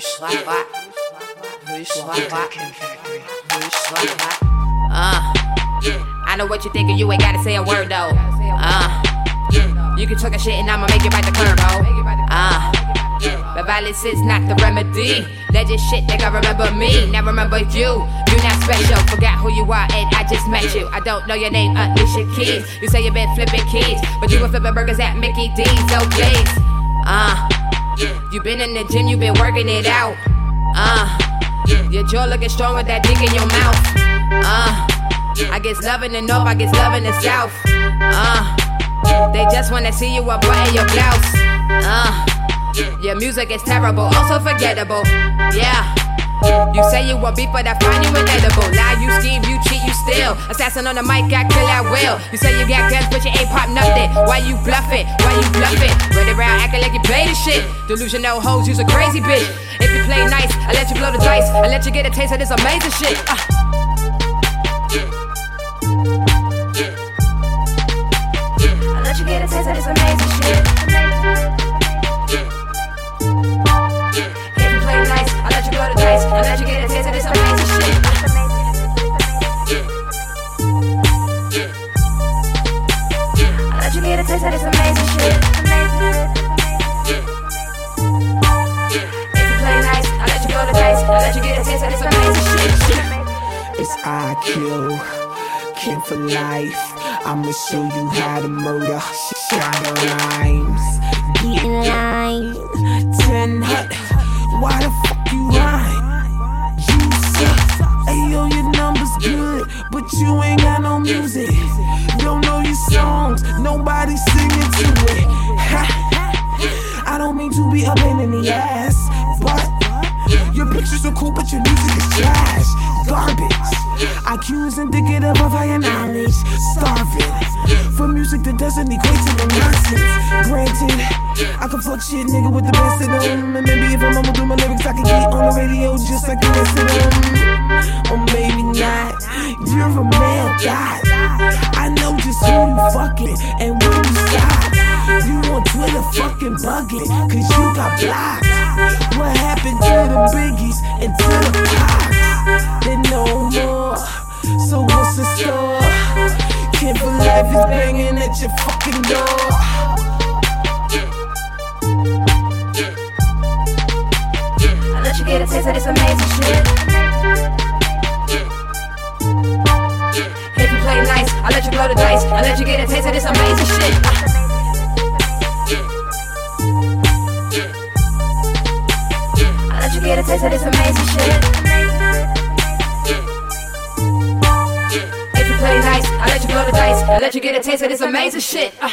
Swap hot, we swap hot, we swap hot. Uh, I know what you're thinking, you ain't gotta say a word though. Uh, you can talk a shit and I'ma make it bite the curb, violence is not the remedy. That just shit, gotta remember me. Now remember you. You not special. Forgot who you are and I just met you. I don't know your name, Alicia Keys. You say you been flipping keys, but you were flipping burgers at Mickey D's. Oh please. Uh, you been in the gym, you been working it out. Uh, your jaw looking strong with that dick in your mouth. Uh, I guess loving the north, I guess loving the south. Uh, they just wanna see you up in your blouse. Uh. Your music is terrible, also forgettable. Yeah. You say you want beef, but I find you inedible. Lie, you scheme, you cheat, you steal. Assassin on the mic, I kill at will. You say you got guns, but you ain't pop nothing. Why you bluff it? Why you bluff it? Run around acting like you play the shit. Delusional hoes, you's a crazy bitch. If you play nice, I let you blow the dice. I let you get a taste of this amazing shit. Uh. You get a taste of this amazing shit. I let you get a taste of this amazing shit. If you play nice, I let you blow the dice. I let you get a taste of this amazing shit. It's IQ, King for life. I'ma show you how to murder. Shot rhymes, get in why the but you ain't got no music. Don't know your songs, nobody singing to it. I don't mean to be up in the ass, but your pictures are cool, but your music is trash, garbage. IQ is indicative of higher knowledge, starving for music that doesn't equate to the nonsense. Granted, I can fuck shit, nigga, with the best of them, and maybe if I'm gonna do my lyrics, I can get on the radio just like the rest of them and when you stop. You on Twitter fucking bugging, cause you got blocked. What happened to the biggies and to the pops? They no more. So what's the score? Can't believe it's banging at your fucking door. I let you get a taste of this amazing shit. Nice. I let you blow the dice. I let you get a taste of this amazing shit. I let you get a taste of this amazing shit. If you play nice, I let you blow the dice. I let you get a taste of this amazing shit. Uh.